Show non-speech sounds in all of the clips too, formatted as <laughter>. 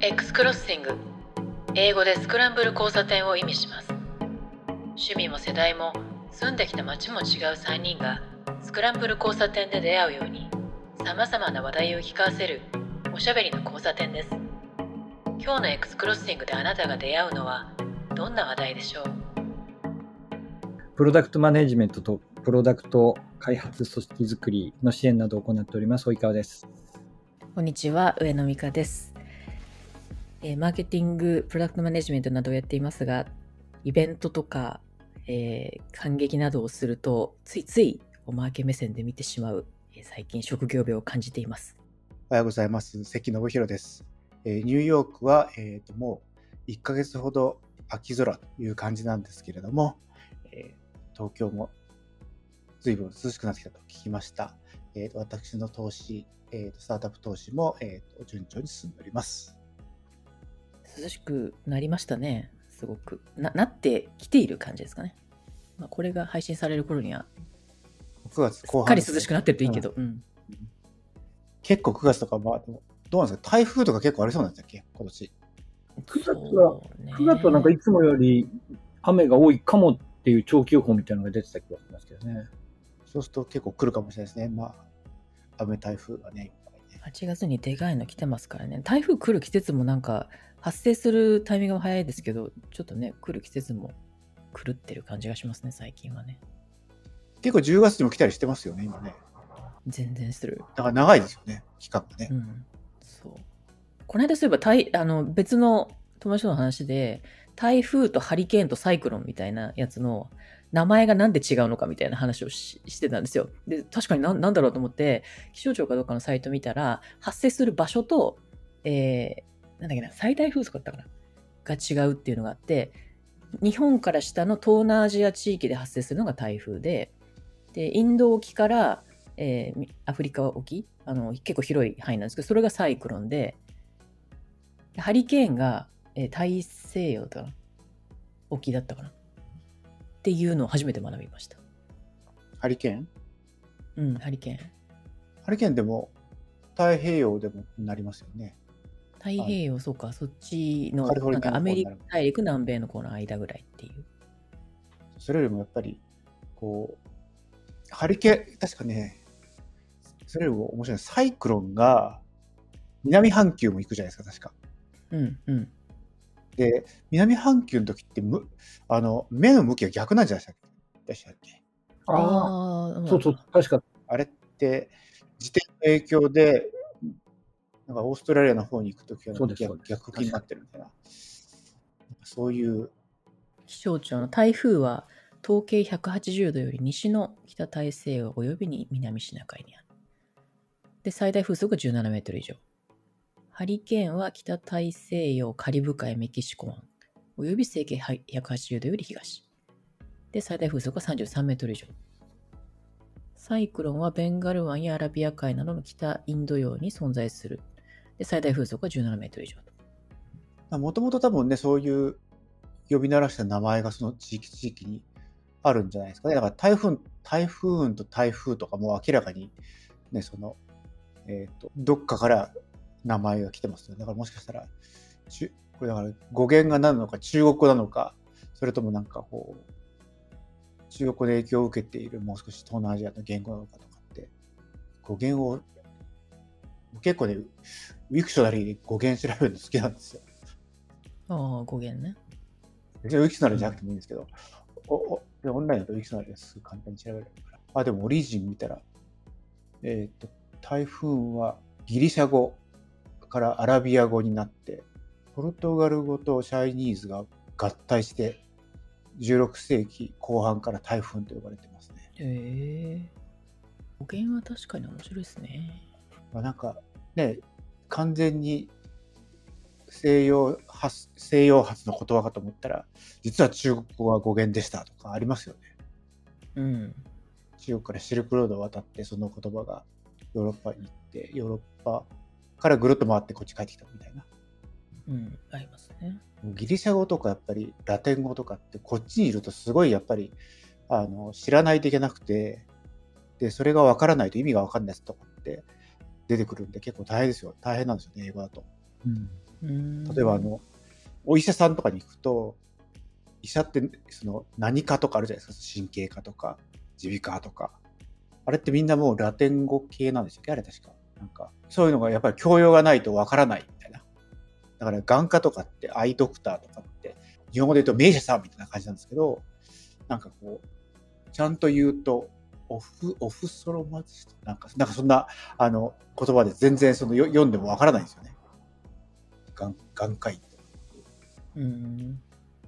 X クロッシング英語でスクランブル交差点を意味します趣味も世代も住んできた街も違う3人がスクランブル交差点で出会うようにさまざまな話題を聞かせるおしゃべりの交差点です今日の X クロッシングであなたが出会うのはどんな話題でしょう？プロダクトマネジメントとプロダクト開発組織づくりの支援などを行っております、及川です。こんにちは、上野美香です。えー、マーケティング、プロダクトマネジメントなどをやっていますが、イベントとか、えー、感激などをすると、ついついおまけ目線で見てしまう、えー、最近職業病を感じています。おはようございます。関信弘です。えー、ニューヨークは、えーと、もう1ヶ月ほど秋空という感じなんですけれども、えー、東京も随分涼しくなってきたと聞きました。えー、私の投資、えーと、スタートアップ投資も、えーと順調に進んでおります。涼しくなりましたね。すごく。な、なってきている感じですかね。まあ、これが配信される頃には、9月後半、っかり涼しくなってるといいけど。うん、結構9月とか、まあ、どうなんですか？台風とか結構ありそうなんですっけ今年。9月は、9月はなんかいつもより雨が多いかもっていう長期予報みたいなのが出てた気がしますけどね。そうすると結構来るかもしれないですね。まあ、雨台風がね。8月にでかいの来てますからね。台風来る季節もなんか発生するタイミングは早いですけど、ちょっとね、来る季節も狂ってる感じがしますね、最近はね。結構10月にも来たりしてますよね、今ね。全然する。だから長いですよね、期間がね。うん。そう。この間そういえば台、あの、別の友達との話で、台風とハリケーンとサイクロンみたいなやつの名前がなんで違うのかみたいな話をしてたんですよ。で、確かになんだろうと思って、気象庁かどうかのサイト見たら、発生する場所と、えなんだっけな、最大風速だったかな？が違うっていうのがあって、日本から下の東南アジア地域で発生するのが台風で、で、インド沖から、えー、アフリカ沖あの、結構広い範囲なんですけど、それがサイクロンで、ハリケーンが、えー、大西洋だかな沖だったかな？っていうのを初めて学びました。ハリケーン？うん、ハリケーン。ハリケーンでも太平洋でもなりますよね。太平洋、そうか、そっちの、なんかアメリカ大陸、南米のこの間ぐらいっていう。それよりもやっぱり、こう、ハリケーン、確かね、それよりも面白いサイクロンが南半球も行くじゃないですか、確か。うんうん。で、南半球の時ってむあの目の向きが逆なんじゃないでしたっけ？ああ、そうそう、確か。あれって、自転の影響でなんかオーストラリアの方に行くときは逆逆になってるみたいな。そういう。気象庁の台風は統計180度より西の北大西洋及びに南シナ海にある。で、最大風速17メートル以上。ハリケーンは北大西洋カリブ海メキシコ湾及び西経180度より東。で、最大風速は33メートル以上。サイクロンはベンガル湾やアラビア海などの北インド洋に存在するで、最大風速は17メートル以上と。もともと多分ね、そういう呼び鳴らした名前がその地域地域にあるんじゃないですかね。だから台風、台風と台風とかも明らかにね、その、えっ、ー、と、どっかから名前が来てますよ。だからもしかしたら、ちこれだから語源が何なのか、中国語なのか、それともなんかこう、中国語で影響を受けているもう少し東南アジアの言語なのかとかって、語源を結構ね、ウィクショナリーで語源調べるの好きなんですよ。ああ、語源ね。ウィクショナリーじゃなくてもいいんですけど、おおオンラインだとウィクショナリーですぐ簡単に調べられるから。あ、でも origin 見たら、えっ、ー、と、台風はギリシャ語からアラビア語になって、ポルトガル語と Chinese が合体して、16世紀後半から台風と呼ばれてますね。へえ語源は確かに面白いですね。まあ、なんかね、完全に西洋発西洋発の言葉かと思ったら、実は中国語は語源でしたとかありますよね。うん。中国からシルクロードを渡って、その言葉がヨーロッパに行って、ヨーロッパからぐるっと回ってこっち帰ってきたみたいな。うん、ありますね。ギリシャ語とかやっぱりラテン語とかってこっちにいるとすごいやっぱりあの知らないといけなくて、で、それがわからないと意味がわかんないやつとかって出てくるんで結構大変ですよ。大変なんですよね、英語だと。うんうん例えばあ、の、お医者さんとかに行くと、医者ってその何科とかあるじゃないですか。神経科とか、耳鼻科とか。あれってみんなもうラテン語系なんでしたっけあれ確か。なんか、そういうのがやっぱり教養がないとわからないみたいな。だから眼科とかってアイドクターとかって、日本語で言うと名医者さんみたいな感じなんですけど、なんかこう、ちゃんと言うと、オフ、オフソロマジストなんか、なんかそんな、あの、言葉で全然そのよ読んでもわからないんですよね。眼、眼科医って。うん。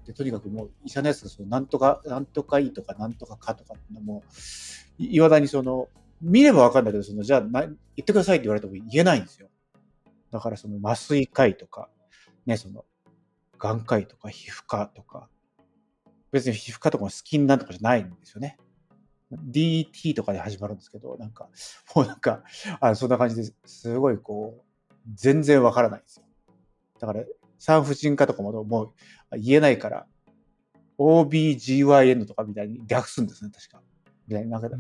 で、とにかくもう医者のやつがそのなんとか、なんとかいいとかなんとかかとかっていうのも、いいまだにその、見ればわかるんだけど、その、じゃあな、言ってくださいって言われても言えないんですよ。だからその麻酔科医とか、ね、その、眼科医とか皮膚科とか、別に皮膚科とかもスキンなんとかじゃないんですよね。DT とかで始まるんですけど、なんか、もうなんか、あそんな感じですごいこう、全然わからないんですよ。だから、産婦人科とかももう言えないから、OBGYN とかみたいに略すんですね、確か。みたいな、なんか、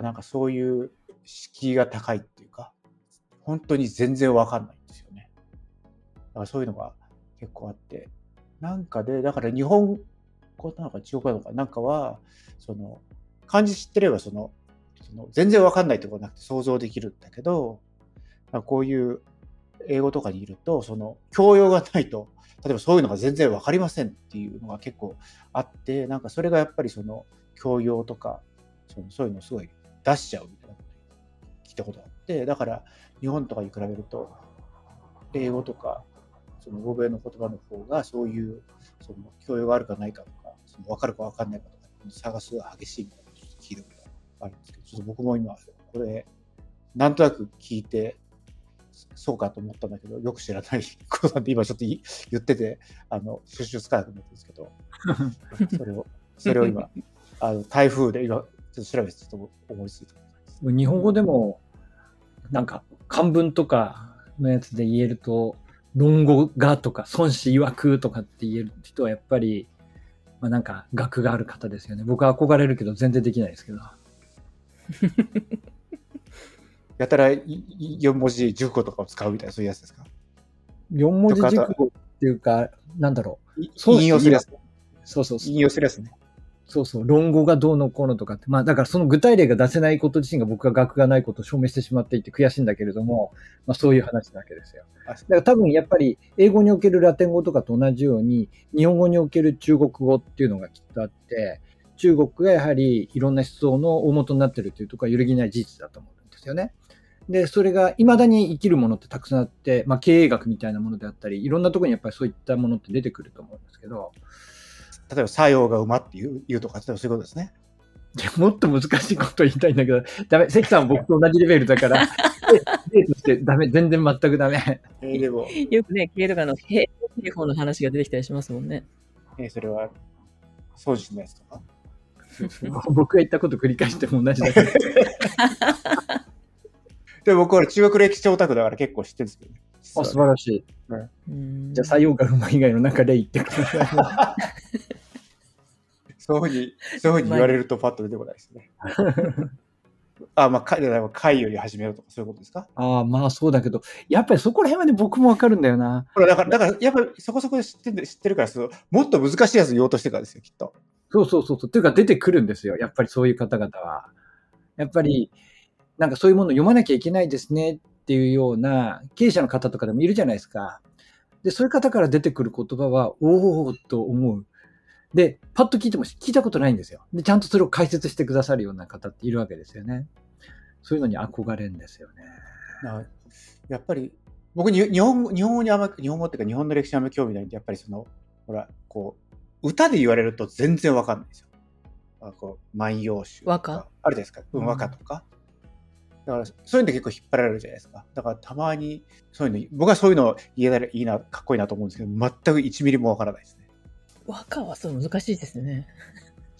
なんかそういう敷居が高いっていうか、本当に全然わかんないんですよね。だからそういうのが結構あって、なんかで、だから日本語なのか中国語なのかなんかは、その、漢字知ってればその、その全然わかんないってこなくて想像できるんだけど、こういう英語とかにいると、その教養がないと、例えばそういうのが全然わかりませんっていうのが結構あって、なんかそれがやっぱりその教養とか、そのそういうのをすごい出しちゃうみたいなこと聞いたことがあって、だから日本とかに比べると、英語とか、その欧米の言葉の方がそういうその教養があるかないかとか、その分かるか分かんないかとか、差がすごい激しいみたいな。聞いたことがあるんですけど、ちょっと僕も今、これ、なんとなく聞いて、そうかと思ったんだけど、よく知らない <laughs> ことなんで、今ちょっとい言ってて、あの、収集つかなくなってるんですけど、<laughs> それを、それを今、あの台風で今、ちょっと調べてちょっと思いついた。日本語でも、なんか漢文とかのやつで言えると、論語がとか、孫子曰くとかって言える人はやっぱり、まあなんか学がある方ですよね。僕は憧れるけど全然できないですけど。<laughs> やたら4文字熟語とかを使うみたいな、そういうやつですか？4文字熟語っていうか、なんだろう。引用するやつ。そうそうそう。引用するやつね。そうそう。論語がどうのこうのとかって。まあだからその具体例が出せないこと自身が僕が学がないことを証明してしまっていて悔しいんだけれども、まあそういう話なわけですよ。だから多分やっぱり英語におけるラテン語とかと同じように、日本語における中国語っていうのがきっとあって、中国がやはりいろんな思想の大元になってるというところは揺るぎない事実だと思うんですよね。で、それが未だに生きるものってたくさんあって、まあ経営学みたいなものであったり、いろんなところにやっぱりそういったものって出てくると思うんですけど、例えば、作用が馬っていう言うとか、例えばそういうことですね。もっと難しいこと言いたいんだけど、ダメ。関さんは僕と同じレベルだから、<laughs> 例としてダメ。全然全くダメ。えー、でも、よくね、経営とかの兵法の話が出てきたりしますもんね。えー、それは、掃除のやつとか？<laughs> 僕が言ったこと繰り返しても同じだけど。<laughs> でも僕は中国歴史オタクだから結構知ってるんですけどね。あ、素晴らしい。うんじゃあ、採用がうまい以外の中で言ってください。そういうふうに、そういうふうに言われるとパッと出てこないですね。あ、まあ、会会より始めようとかそういうことですか？ああ、まあそうだけど、やっぱりそこら辺はね、僕もわかるんだよな。ほら、だから、だから、やっぱりそこそこ知ってる知ってるからそう、もっと難しいやつ言おうとしてからですよ、きっと。そうそうそうそう。っていうか出てくるんですよ。やっぱりそういう方々は。やっぱり、なんかそういうものを読まなきゃいけないですねっていうような経営者の方とかでもいるじゃないですか。で、そういう方から出てくる言葉は、おおと思う。で、パッと聞いても聞いたことないんですよ。で、ちゃんとそれを解説してくださるような方っているわけですよね。そういうのに憧れるんですよね。やっぱり、僕に日本、日本語にあんま、日本語っていうか日本の歴史にあんま興味ないんで、やっぱりその、ほら、こう、歌で言われると全然わかんないですよ。あこう万葉集とか。和歌？あるじゃないですか。うん、和歌とか。だから、そういうの結構引っ張られるじゃないですか。だから、たまに、そういうの、僕はそういうの言えたらいいな、かっこいいなと思うんですけど、全く1ミリもわからないですね。和歌はそう難しいですね。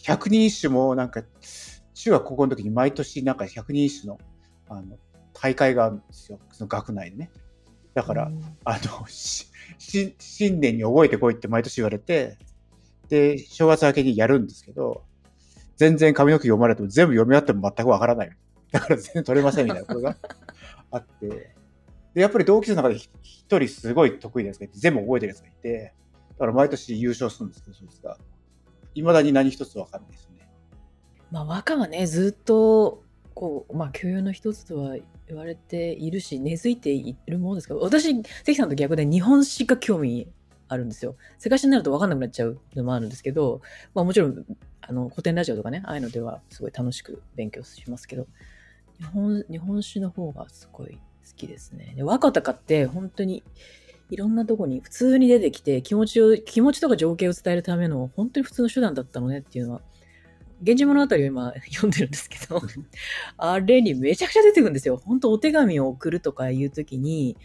百人一首もなんか、中学高校の時に毎年なんか百人一首のあの大会があるんですよ。その学内でね。だから、うんあの、しし新年に覚えてこいって毎年言われて、で、正月明けにやるんですけど、全然髪の毛読まれても全部読み合っても全くわからない。だから全然取れませんみたいなことがあって、で、やっぱり同期生の中で一人すごい得意なやつがいて、全部覚えてるやつがいて、だから毎年優勝するんですけど、そいつが。いまだに何一つわかんないですね。まあ、和歌はね、ずっと、こう、まあ、教養の一つとは言われているし、根付いているものですけど、私、関さんと逆で日本史が興味あるんですよ。世界史になると分かんなくなっちゃうのもあるんですけど、まあもちろん、あの、古典ラジオとかね、ああいうのではすごい楽しく勉強しますけど、日本、日本史の方がすごい好きですね。で、和歌とかって本当にいろんなとこに普通に出てきて気持ちを、気持ちとか情景を伝えるための本当に普通の手段だったのねっていうのは、源氏物語を今読んでるんですけど、<laughs> あれにめちゃくちゃ出てくるんですよ。本当お手紙を送るとかいうときに、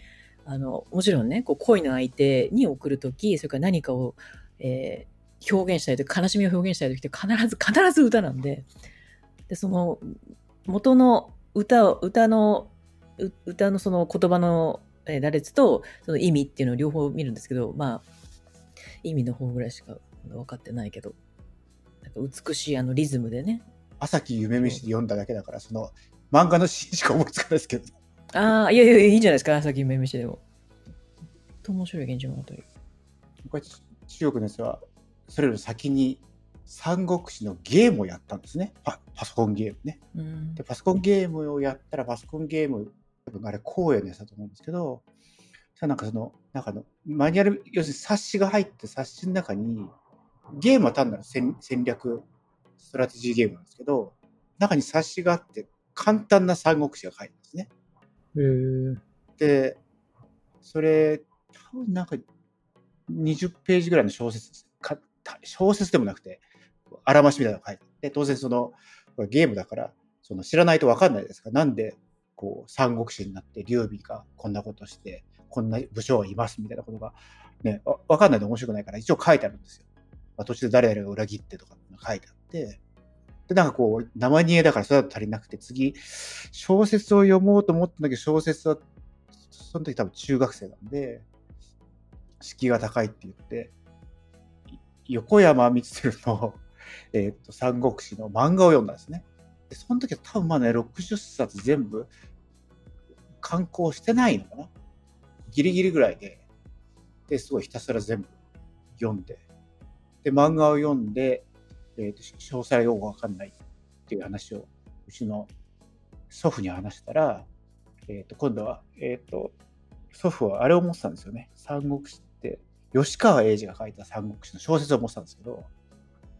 あの、もちろんね、こう恋の相手に送るとき、それから何かを、えー、表現したいとき、悲しみを表現したいときって必ず、必ず歌なんで、で、その、元の歌を、歌の、歌のその言葉の羅列とその意味っていうのを両方見るんですけど、まあ、意味の方ぐらいしか分かってないけど、なんか美しいあのリズムでね。朝木夢見しで読んだだけだから、その漫画のシーンしか思いつかないですけど。ああ、いやいや、いいんじゃないですか、朝木夢見しでも。と面白い現状物語。これ中国のやつは、それより先に三国志のゲームをやったんですね。パパソコンゲームね、うん、で。パソコンゲームをやったら、パソコンゲーム、多分あれ、光栄のやつだと思うんですけど、さなんかその、なんかの、マニュアル、要するに冊子が入って冊子の中に、ゲームは単なる戦戦略、ストラテジーゲームなんですけど、中に冊子があって、簡単な三国志が書いてますね。へで、それ、多分なんか20ページぐらいの小説。か小説でもなくて、あらましみたいなのが書いてあって、当然その、ゲームだから、その知らないと分かんないですかなんで、こう、三国志になって、劉備がこんなことして、こんな武将がいますみたいなことが、ね、分かんないと面白くないから、一応書いてあるんですよ。まあ、途中で誰々が裏切ってとか書いてあって、で、なんかこう、生煮えだからそれだと足りなくて、次、小説を読もうと思ったんだけど、小説は、その時多分中学生なんで、敷居が高いって言って、横山光輝の、えっ、と、三国志の漫画を読んだんですね。で、その時は多分まあね、60冊全部、刊行してないのかなギリギリぐらいで、で、すごいひたすら全部読んで、で、漫画を読んで、えーと、詳細よくわかんないっていう話を、うちの祖父に話したら、えーと、今度は、えーと、祖父はあれを持ってたんですよね。三国志って、吉川英治が書いた三国志の小説を持ってたんですけど、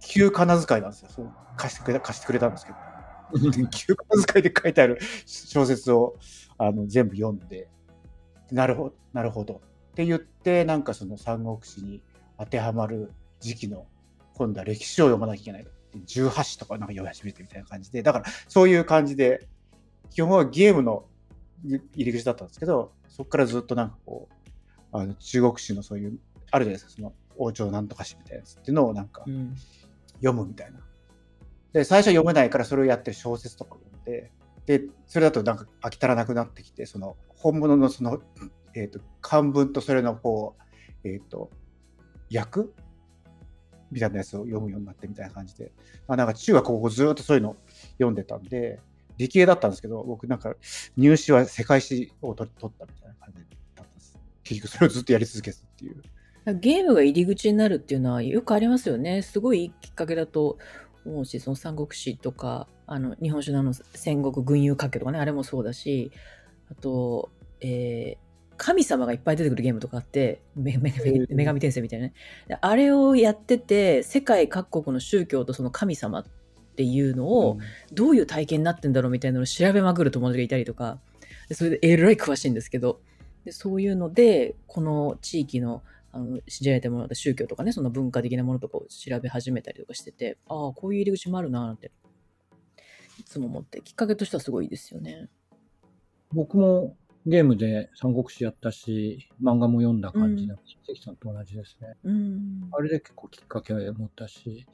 旧仮名遣いなんですよ。そう貸してくれた貸してくれたんですけど。旧仮名遣いで書いてある小説をあの全部読んで、なるほど、なるほど。って言って、なんかその三国志に当てはまる時期の、今度は歴史を読まなきゃいけない。18史とかなんか読み始めてみたいな感じで、だからそういう感じで、基本はゲームの入り口だったんですけど、そこからずっとなんかこう、あの中国史のそういう、あるじゃないですか、その王朝なんとか史みたいなやつっていうのをなんか読むみたいな。で、最初読めないからそれをやって小説とか読んで、で、それだとなんか飽き足らなくなってきて、その本物のその、えっ、ー、と、漢文とそれのこう、えっ、ー、と、訳みたいなやつを読むようになってみたいな感じで、まあ、なんか中学高校ずっとそういうの読んでたんで、理系だったんですけど、僕なんか入試は世界史を取ったみたいな感じだったんです。結局それをずっとやり続けたっていう。ゲームが入り口になるっていうのはよくありますよね。すごいいいきっかけだと思うし、その三国志とか、あの日本酒のあの戦国群雄割拠とかね、あれもそうだし、あと、えー、神様がいっぱい出てくるゲームとかあって、女神転生みたいなね。あれをやってて、世界各国の宗教とその神様っていうのを、どういう体験になってんだろうみたいなのを調べまくる友達がいたりとか、それでえらい詳しいんですけど、でそういうので、この地域のあの信じられてもらった宗教とかね、その文化的なものとかを調べ始めたりとかしてて、ああ、こういう入り口もあるななんて、いつも思って、きっかけとしてはすごいいいですよね。僕もゲームで三国志やったし、漫画も読んだ感じな関、さんと同じですね。うん、あれで結構きっかけを持ったし、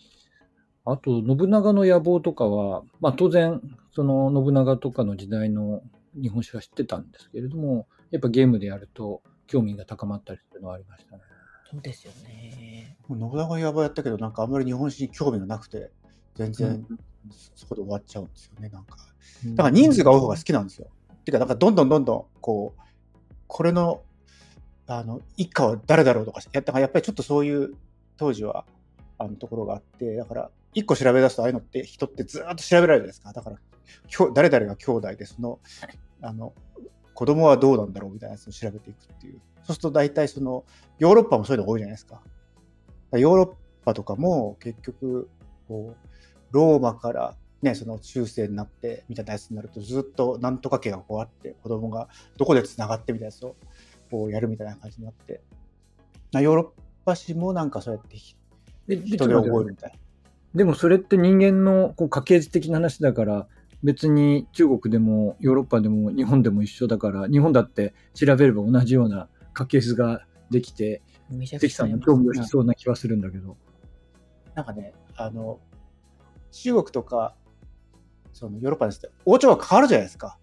あと、信長の野望とかは、まあ当然、その信長とかの時代の日本史は知ってたんですけれども、やっぱゲームでやると興味が高まったりするのはありましたね。そうですよね。信長の野望やったけど、なんかあんまり日本史に興味がなくて、全然そこで終わっちゃうんですよね、なんか。だから人数が多い方が好きなんですよ。ていうか、なんかどんどんどんどん、こう、これの、あの、一家は誰だろうとか、やったからやっぱりちょっとそういう当時は、あのところがあって、だから、一個調べ出すとああいうのって人ってずっと調べられるじゃないですか。だから、誰々が兄弟で、その、あの、子供はどうなんだろうみたいなやつを調べていくっていう。そうすると大体その、ヨーロッパもそういうの多いじゃないですか。かヨーロッパとかも結局、こう、ローマからね、その中世になってみたいなやつになるとずっとなんとか家がこうあって子供がどこでつながってみたいなやつをこうやるみたいな感じになってヨーロッパ史もなんかそうやって人で覚えるみたいな。でもそれって人間のこう家系図的な話だから別に中国でもヨーロッパでも日本でも一緒だから日本だって調べれば同じような家系図ができて関さんも興味をしそうな気はするんだけど。なんかねあの中国とかそのヨーロッパですって王朝が変わるじゃないですか。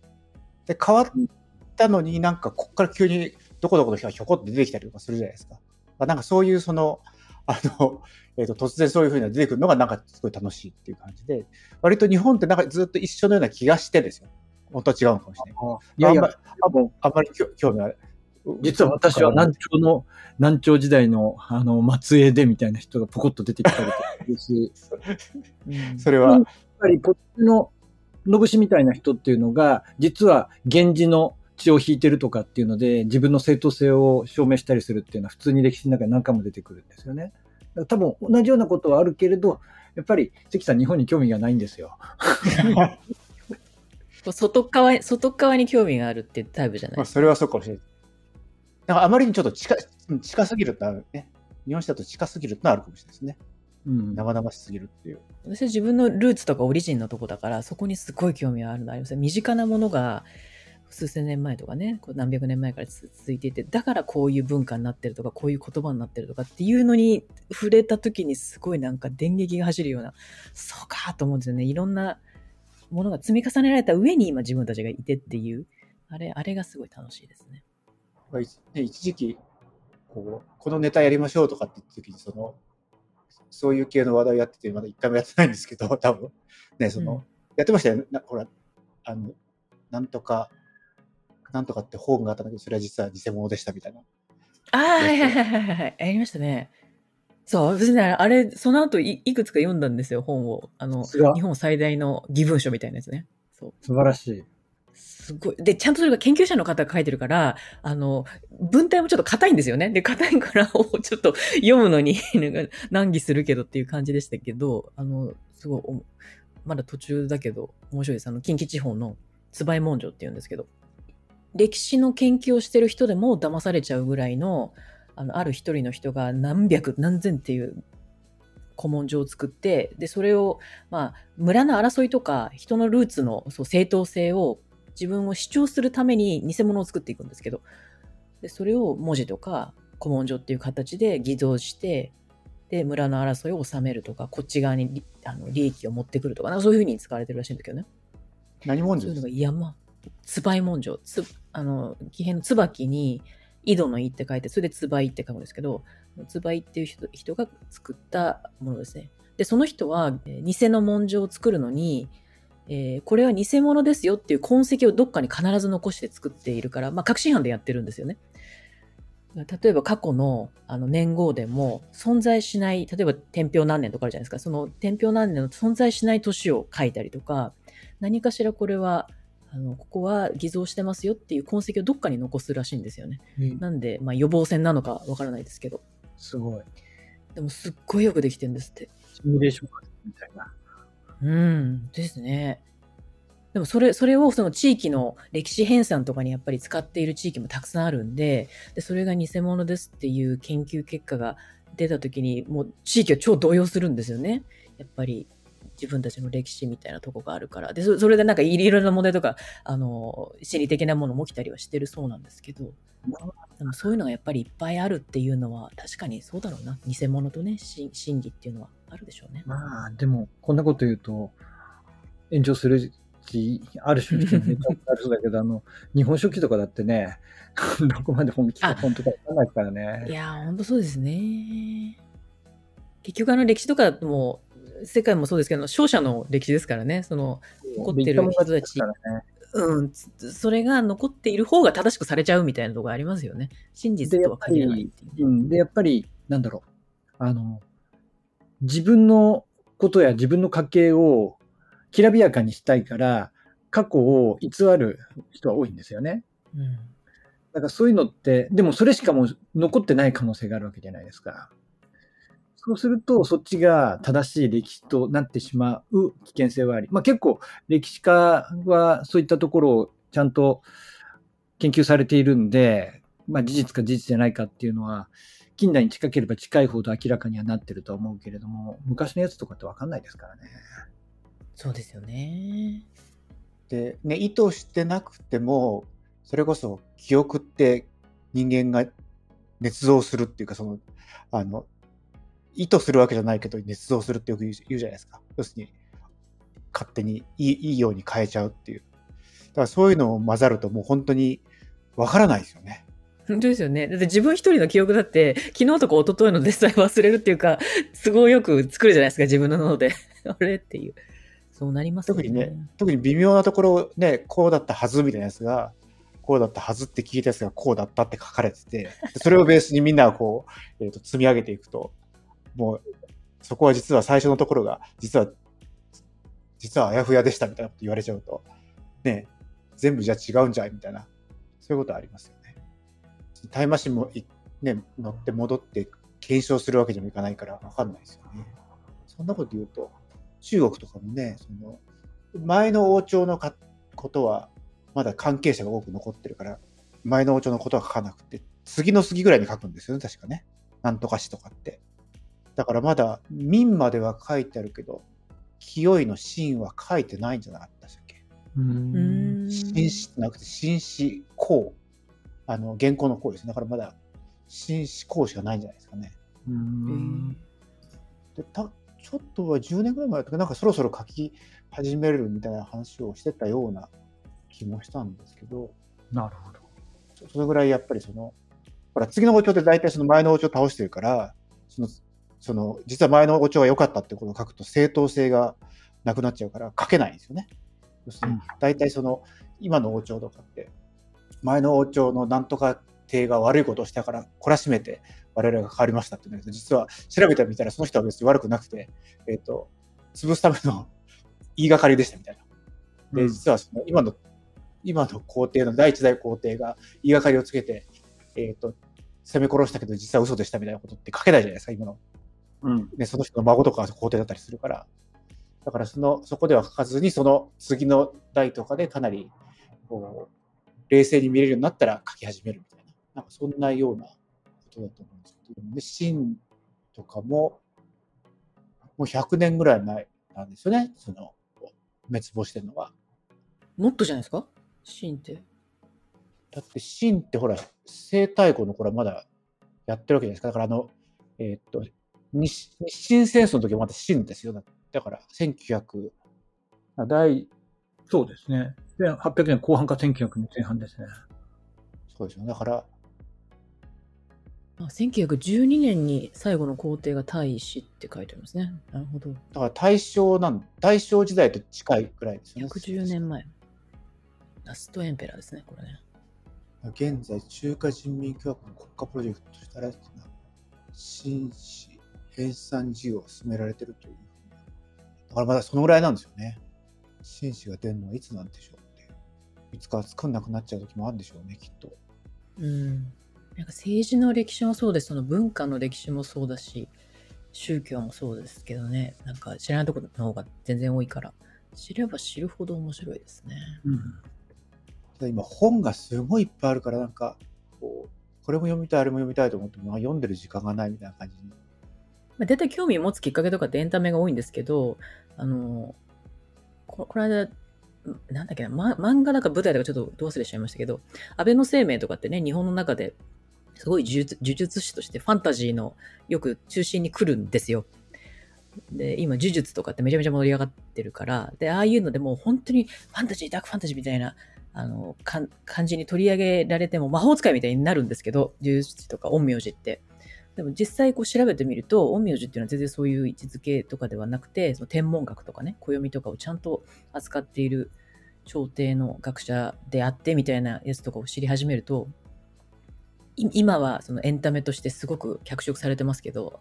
で変わったのになんかこっから急にどこどこの人がひょこっと出てきたりとかするじゃないですか。なんかそういうそのあの、<laughs> えーと、突然そういうふうに出てくるのがなんかすごい楽しいっていう感じで割と日本ってなんかずっと一緒のような気がしてですよ。本当は違うのかもしれない。いやいや、あんまあんまり興味ある。実は私は南朝の、南朝時代の、あの、末裔でみたいな人がポコッと出てきたりとかし、<laughs> それは。やっぱりこっちの、のぶしみたいな人っていうのが、実は源氏の血を引いてるとかっていうので、自分の正当性を証明したりするっていうのは普通に歴史の中に何回も出てくるんですよね。多分同じようなことはあるけれど、やっぱり関さん日本に興味がないんですよ。外側、外側に興味があるってタイプじゃない、まあ、それはそうかもしれない。だかあまりにちょっと近近すぎるってあるね。日本史だと近すぎるってのはあるかもしれないですね。うん、生々しすぎるっていう。私は自分のルーツとかオリジンのとこだから、そこにすごい興味があるのあります身近なものが、数千年前とかね、こう何百年前から続いていて、だからこういう文化になってるとか、こういう言葉になってるとかっていうのに触れた時にすごいなんか電撃が走るような、そうかと思うんですよね。いろんなものが積み重ねられた上に今自分たちがいてっていう、あれ、あれがすごい楽しいですね。ね一時期こう、このネタやりましょうとかって言った時に、その、そういう系の話題やってて、まだ一回もやってないんですけど、多分。ね、その、うん、やってましたよ。なほら、あの、なんとか、なんとかって本があったんだけど、それは実は偽物でしたみたいな。ああ、はいはいはいはいはい。やりましたね。そう、別にあれ、その後いいくつか読んだんですよ、本を。あの、日本最大の義文書みたいなやつね。そう。素晴らしい。すごい。で、ちゃんとそれが研究者の方が書いてるから、あの、文体もちょっと硬いんですよね。で、硬いから、<laughs> ちょっと読むのに <laughs> 難儀するけどっていう感じでしたけど、あの、すごい、まだ途中だけど、面白いです。あの、近畿地方の椿井文書って言うんですけど、歴史の研究をしてる人でも騙されちゃうぐらいの、あの、ある一人の人が何百、何千っていう古文書を作って、で、それを、まあ、村の争いとか、人のルーツのそう正当性を自分を主張するために偽物を作っていくんですけど、でそれを文字とか古文書っていう形で偽造して、で、村の争いを収めるとか、こっち側にあの利益を持ってくるとか、かそういうふうに使われてるらしいんだけどね。何文書そういうのが山、つばい文書。つ、あの、木片の椿に、井戸の井って書いて、それでつばいって書くんですけど、つばいっていう人人が作ったものですね。で、その人は、偽の文書を作るのに、えー、これは偽物ですよっていう痕跡をどっかに必ず残して作っているから、まあ、確信犯でやってるんですよね。例えば過去のあの年号でも存在しない、例えば天平何年とかあるじゃないですか。その天平何年の存在しない年を書いたりとか、何かしらこれは、あの、ここは偽造してますよっていう痕跡をどっかに残すらしいんですよね。うん、なんで、まあ予防線なのかわからないですけど。すごい。でもすっごいよくできてるんですって。シミュレーションみたいな。うん、ですね。でもそれ、それをその地域の歴史編纂とかにやっぱり使っている地域もたくさんあるんで、で、それが偽物ですっていう研究結果が出た時に、もう地域は超動揺するんですよね。やっぱり自分たちの歴史みたいなとこがあるから。で、それでなんかいろいろな問題とか、あの、心理的なものも起きたりはしてるそうなんですけど、でもそういうのがやっぱりいっぱいあるっていうのは、確かにそうだろうな。偽物とね、真理っていうのはあるでしょうね。まあ、でも、こんなこと言うと、炎上する気、ある種るそうだけど、あの、日本書紀とかだってね、<laughs> どこまで本気か本当かわかんないからね。いや、本当そうですね。結局あの歴史とかも、世界もそうですけど、勝者の歴史ですからね、その、残ってる人たち。ね、うん、それが残っている方が正しくされちゃうみたいなところありますよね。真実とは限らないうん。で、やっぱり、なんだろう。あの、自分のことや自分の家系をきらびやかにしたいから、過去を偽る人は多いんですよね。うん。だからそういうのって、でもそれしかもう残ってない可能性があるわけじゃないですか。そうすると、そっちが正しい歴史となってしまう危険性はあり、まあ結構歴史家はそういったところをちゃんと研究されているんで、まあ事実か事実じゃないかっていうのは、近代に近ければ近いほど明らかにはなってると思うけれども、昔のやつとかってわかんないですからね。そうですよね。で、ね、意図してなくても、それこそ記憶って人間が捏造するっていうか、その、あの、意図するわけじゃないけど、捏造するってよく言うじゃないですか。要するに、勝手にいいいいように変えちゃうっていう。だからそういうのを混ざるともう本当にわからないですよね。本当ですよね。だって自分一人の記憶だって、昨日とか一昨日のデザイン忘れるっていうか、都合よく作るじゃないですか、自分の脳で。<laughs> あれっていう。そうなりますね。特にね、特に微妙なところね、こうだったはずみたいなやつが、こうだったはずって聞いたやつがこうだったって書かれてて、それをベースにみんながこう、えー、と積み上げていくと、もう、そこは実は最初のところが、実は、実はあやふやでしたみたいなこと言われちゃうと、ね、全部じゃ違うんじゃいみたいな、そういうことはありますよね。タイマシンもね、乗って戻って検証するわけにもいかないからわかんないですよね。そんなこと言うと、中国とかもね、その前の王朝のかことはまだ関係者が多く残ってるから、前の王朝のことは書かなくて、次の次ぐらいに書くんですよね、確かね。なんとかしとかって。だからまだ民までは書いてあるけど、清いの真は書いてないんじゃなかったっけ？紳士ってなくて紳士公。あの、原稿の公ですね。だからまだ紳士公しかないんじゃないですかね。でたちょっとは10年ぐらい前だったかなんかそろそろ書き始めるみたいな話をしてたような気もしたんですけど。なるほど。それぐらいやっぱりその、ほら、次の王朝って大体その前の王朝を倒してるから、そのその、実は前の王朝が良かったってことを書くと正当性がなくなっちゃうから書けないんですよね。要するに、大体その、今の王朝とかって、前の王朝のなんとか帝が悪いことをしたから懲らしめて我々が変わりましたって言うんだけど、実は調べてみたらその人は別に悪くなくて、えっ、ー、と、潰すための言いがかりでしたみたいな。で、実はその今の、今の皇帝の第一代皇帝が言いがかりをつけて、えっ、ー、と、攻め殺したけど実は嘘でしたみたいなことって書けないじゃないですか、今のうん、でその人の孫とかが皇帝だったりするから、だからそのそこでは書かずに、その次の代とかでかなりこう冷静に見れるようになったら書き始めるみたいな、なんかそんなようなことだと思うんですけど、で秦とかも、もう100年ぐらい前なんですよね、その滅亡してるのは。もっとじゃないですか？秦って。だって秦ってほら、西太后の頃はまだやってるわけじゃないですか。だからあの、えー、っと、日日清戦争の時はまだ清ですよ。だから、1900、第、そうですね。800年後半か1900年前半ですね。そうですよ。だから、あ1912年に最後の皇帝が大使って書いてありますね。なるほど。だから大正なん、大正時代と近いくらいですね。110年前。ラストエンペラーですね、これね。現在、中華人民共和国の国家プロジェクトとしてあれ紳士編纂事業を進められてるというだからまだそのぐらいなんですよね。紳士が出るのはいつなんでしょうって。いつか作んなくなっちゃう時もあるんでしょうね、きっと。うん。なんか政治の歴史もそうです。その文化の歴史もそうだし、宗教もそうですけどね。なんか知らないところの方が全然多いから、知れば知るほど面白いですね。うん。今本がすごいいっぱいあるから、なんか、こう、これも読みたい、あれも読みたいと思っても、読んでる時間がないみたいな感じにまあ、大体興味を持つきっかけとかってエンタメが多いんですけど、あの、ここの間、なんだっけな、ま、漫画だか舞台とかちょっとどう忘れしちゃいましたけど、安倍の生命とかってね、日本の中ですごい呪術呪術師としてファンタジーのよく中心に来るんですよ。で、今、呪術とかってめちゃめちゃ盛り上がってるから、で、ああいうのでもう本当にファンタジー、ダークファンタジーみたいな、あの、感じに取り上げられても魔法使いみたいになるんですけど、呪術師とか陰陽師って。でも実際こう調べてみると、陰陽師っていうのは全然そういう位置づけとかではなくて、その天文学とかね、暦とかをちゃんと扱っている朝廷の学者であってみたいなやつとかを知り始めると、今はそのエンタメとしてすごく脚色されてますけど、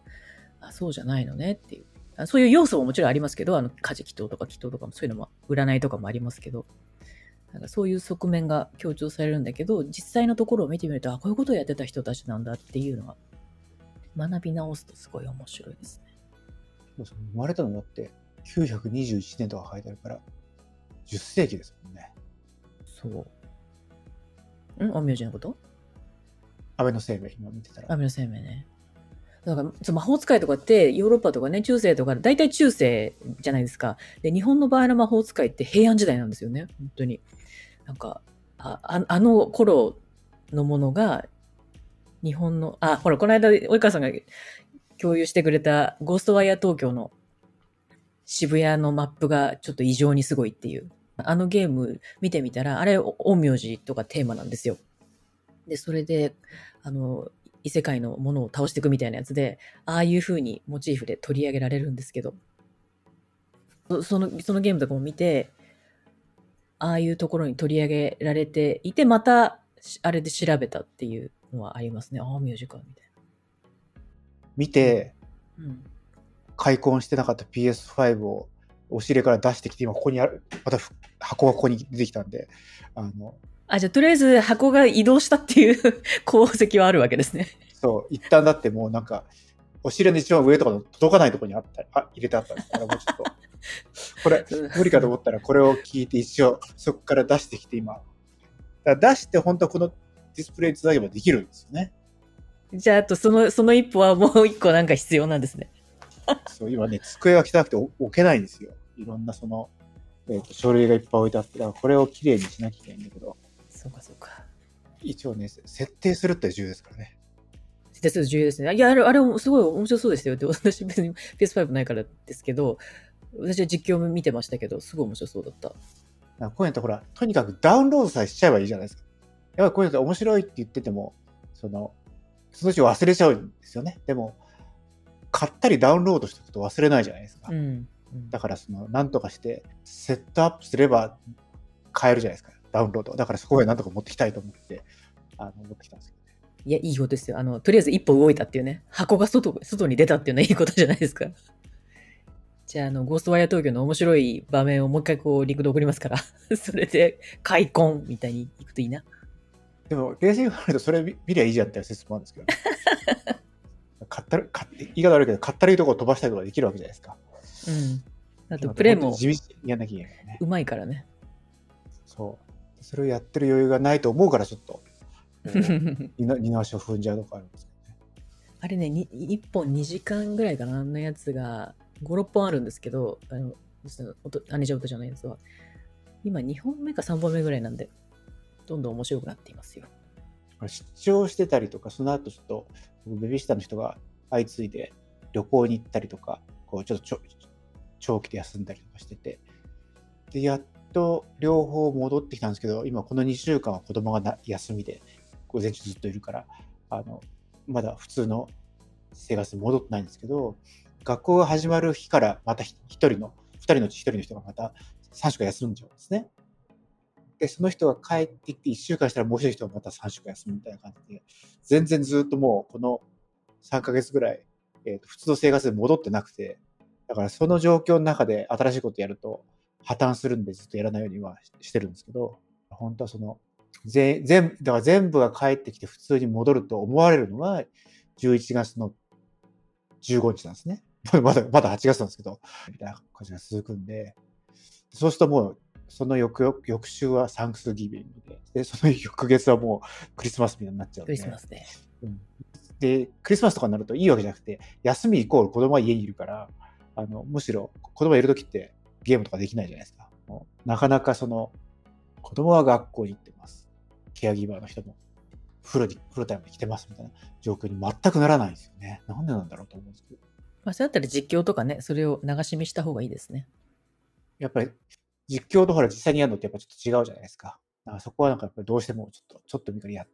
あそうじゃないのねっていう。そういう要素ももちろんありますけど、あの、家事祈祷とか祈祷とかもそういうのも、占いとかもありますけど、なんかそういう側面が強調されるんだけど、実際のところを見てみると、あ、こういうことをやってた人たちなんだっていうのは、学び直すとすごい面白いですね。生まれたのだって921年とか書いてあるから、10世紀ですもんね。そう。ん？陰陽師のこと？安倍の生命、今見てたら。安倍の生命ね。だから、魔法使いとかって、ヨーロッパとかね、中世とか、大体中世じゃないですか。で、日本の場合の魔法使いって平安時代なんですよね。本当に。なんか、ああの頃のものが、日本の、あ、ほら、この間、及川さんが共有してくれた、ゴーストワイヤー東京の渋谷のマップがちょっと異常にすごいっていう。あのゲーム見てみたら、あれ、陰陽師とかテーマなんですよ。で、それで、あの、異世界のものを倒していくみたいなやつで、ああいう風にモチーフで取り上げられるんですけど、その、そのゲームとかも見て、ああいうところに取り上げられていて、また、あれで調べたっていうのはありますね。ああ、ミュージカルみたいな。見て、うん、開墾してなかった PS5 を押し入れから出してきて、今ここにある、また箱がここに出てきたんで、あの、あ、じゃあとりあえず箱が移動したっていう <laughs> 功績はあるわけですね。そう、一旦だってもうなんか、押し入れの一番上とかの届かないところにあった、あ、入れてあったんですから、もうちょっと。<laughs> これ、無理かと思ったら、これを聞いて一応、そこから出してきて今。だ出して本当はこのディスプレイつなげばできるんですよね。じゃあ、あとその、その一歩はもう一個なんか必要なんですね。そう、今ね、机が汚くて置けないんですよ。いろんなその、えっ、ー、と、書類がいっぱい置いてあって、だからこれをきれいにしなきゃいけないんだけど。そうか、そうか。一応ね、設定するって重要ですからね。設定する重要ですね。いや、あれ、あれすごい面白そうですよって、私別に PS5 ないからですけど、私は実況見てましたけど、すごい面白そうだった。こういうのってほら、とにかくダウンロードさえしちゃえばいいじゃないですか。やっぱりこういうのって面白いって言ってても、その、そのうち忘れちゃうんですよね。でも、買ったりダウンロードしておくと忘れないじゃないですか。うん、だからその、なんとかしてセットアップすれば買えるじゃないですか、ダウンロード。だからそこへなんとか持ってきたいと思って、あの持ってきたんですけどね。いや、いいことですよ。あの、とりあえず一歩動いたっていうね、箱が外外に出たっていうのは <laughs> いいことじゃないですか。じゃあ、あの、ゴーストワイヤー東京の面白い場面をもう一回こう、リンクで送りますから、<laughs> それで、開墾みたいに行くといいな。でも、冷静に考えると、それ見りゃいいじゃんって説もあるんですけど、ね、<laughs> 買ったる、買って、言い方悪いけど、買ったるいところ飛ばしたりとかできるわけじゃないですか。うん。あと、プレイも、地道にやんなきゃいけないね。うまいからね。そう。それをやってる余裕がないと思うから、ちょっと、<laughs> 二直しを踏んじゃうとかあるんですけどね。あれね、1本2時間ぐらいかな、あのやつが、5、6本あるんですけど、あの、アニジャオタじゃないやつは。今2本目か3本目ぐらいなんで、どんどん面白くなっていますよ。出張してたりとか、その後ちょっと、ベビーシッターの人が相次いで旅行に行ったりとか、こうちょっと長期で休んだりとかしてて、で、やっと両方戻ってきたんですけど、今この2週間は子供が休みで、午前中ずっといるから、あの、まだ普通の生活に戻ってないんですけど、学校が始まる日からまた1人の、2人のうち1人の人がまた3週間休んじゃうんですね。で、その人が帰ってきて1週間したらもう一人の人がまた3週間休むみたいな感じで、全然ずっともうこの3ヶ月ぐらい、えー、と普通の生活で戻ってなくて、だからその状況の中で新しいことやると破綻するんでずっとやらないようにはしてるんですけど、本当はその、全、全、だから全部が帰ってきて普通に戻ると思われるのは11月の15日なんですね。<laughs> まだ、まだ8月なんですけど、みたいな感じが続くんで、そうするともうその翌翌週はサンクスギビングで、で、その翌月はもうクリスマスみたいになっちゃうクリスマスで、うん。で、クリスマスとかになるといいわけじゃなくて、休みイコール子供は家にいるから、あの、むしろ子供がいるときってゲームとかできないじゃないですか。なかなかその、子供は学校に行ってます。ケアギバーの人もフルに、フルタイムで来てますみたいな状況に全くならないんですよね。なんでなんだろうと思うんですけど。まあ、そうやったら実況とかね、それを流し見した方がいいですね。やっぱり実況とほら実際にやるのってやっぱちょっと違うじゃないですか。だからそこはなんかやっぱりどうしてもちょっと、ちょっと見かけや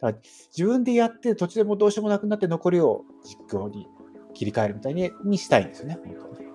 だから自分でやって途中でもどうしようもなくなって残りを実況に切り替えるみたいにしたいんですよね、本当に。